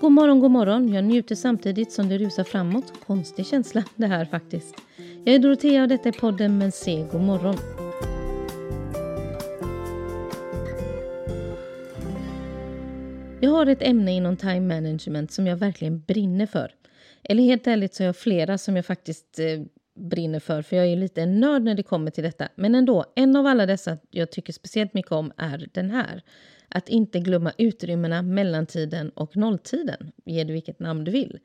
God morgon, god morgon. Jag njuter samtidigt som det rusar framåt. Konstig känsla det här faktiskt. Jag är Dorotea och detta är podden Men se god morgon. Jag har ett ämne inom time management som jag verkligen brinner för. Eller helt ärligt så har jag flera som jag faktiskt eh, brinner för, för jag är lite en nörd när det kommer till detta. Men ändå, en av alla dessa jag tycker speciellt mycket om är den här. Att inte glömma utrymmena, mellantiden och nolltiden. Ge det vilket namn du vill.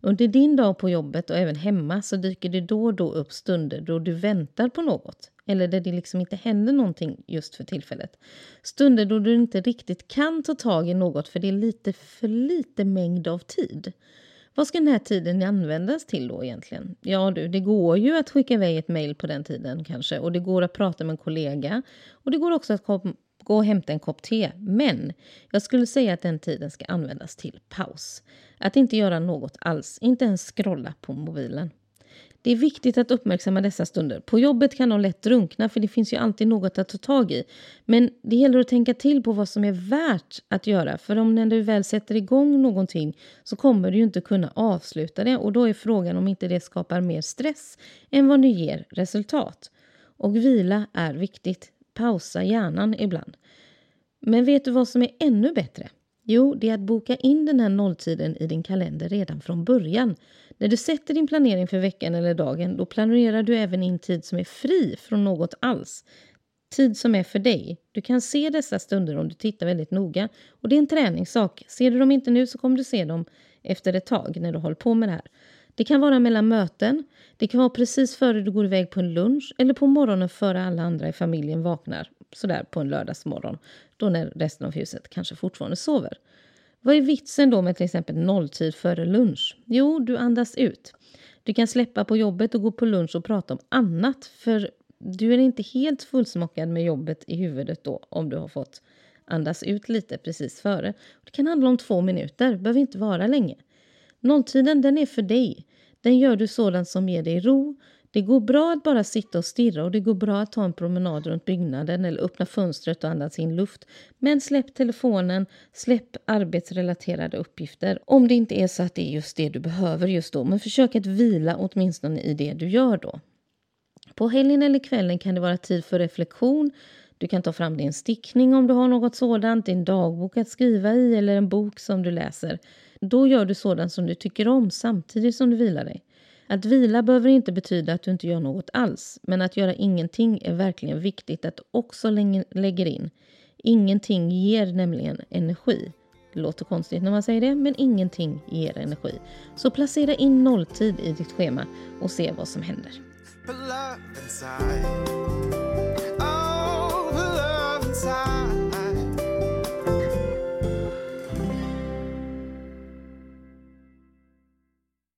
Under din dag på jobbet och även hemma så dyker det då och då upp stunder då du väntar på något. Eller där det liksom inte händer någonting just för tillfället. Stunder då du inte riktigt kan ta tag i något för det är lite för lite mängd av tid. Vad ska den här tiden användas till då egentligen? Ja du, det går ju att skicka iväg ett mejl på den tiden kanske och det går att prata med en kollega och det går också att gå och hämta en kopp te. Men jag skulle säga att den tiden ska användas till paus. Att inte göra något alls, inte ens scrolla på mobilen. Det är viktigt att uppmärksamma dessa stunder. På jobbet kan de lätt drunkna för det finns ju alltid något att ta tag i. Men det gäller att tänka till på vad som är värt att göra. För om när du väl sätter igång någonting så kommer du ju inte kunna avsluta det och då är frågan om inte det skapar mer stress än vad det ger resultat. Och vila är viktigt. Pausa hjärnan ibland. Men vet du vad som är ännu bättre? Jo, det är att boka in den här nolltiden i din kalender redan från början. När du sätter din planering för veckan eller dagen, då planerar du även in tid som är fri från något alls. Tid som är för dig. Du kan se dessa stunder om du tittar väldigt noga. Och det är en träningssak. Ser du dem inte nu så kommer du se dem efter ett tag när du håller på med det här. Det kan vara mellan möten, det kan vara precis före du går iväg på en lunch eller på morgonen före alla andra i familjen vaknar, sådär på en lördagsmorgon, då när resten av huset kanske fortfarande sover. Vad är vitsen då med till exempel nolltid före lunch? Jo, du andas ut. Du kan släppa på jobbet och gå på lunch och prata om annat, för du är inte helt fullsmockad med jobbet i huvudet då om du har fått andas ut lite precis före. Det kan handla om två minuter, behöver inte vara länge. Nolltiden den är för dig. Den gör du sådant som ger dig ro. Det går bra att bara sitta och stirra och det går bra att ta en promenad runt byggnaden eller öppna fönstret och andas in luft. Men släpp telefonen, släpp arbetsrelaterade uppgifter om det inte är så att det är just det du behöver just då. Men försök att vila åtminstone i det du gör då. På helgen eller kvällen kan det vara tid för reflektion. Du kan ta fram din stickning om du har något sådant, din dagbok att skriva i eller en bok som du läser. Då gör du sådant som du tycker om samtidigt som du vilar dig. Att vila behöver inte betyda att du inte gör något alls, men att göra ingenting är verkligen viktigt att också lägger in. Ingenting ger nämligen energi. Det låter konstigt när man säger det, men ingenting ger energi. Så placera in nolltid i ditt schema och se vad som händer. Oh,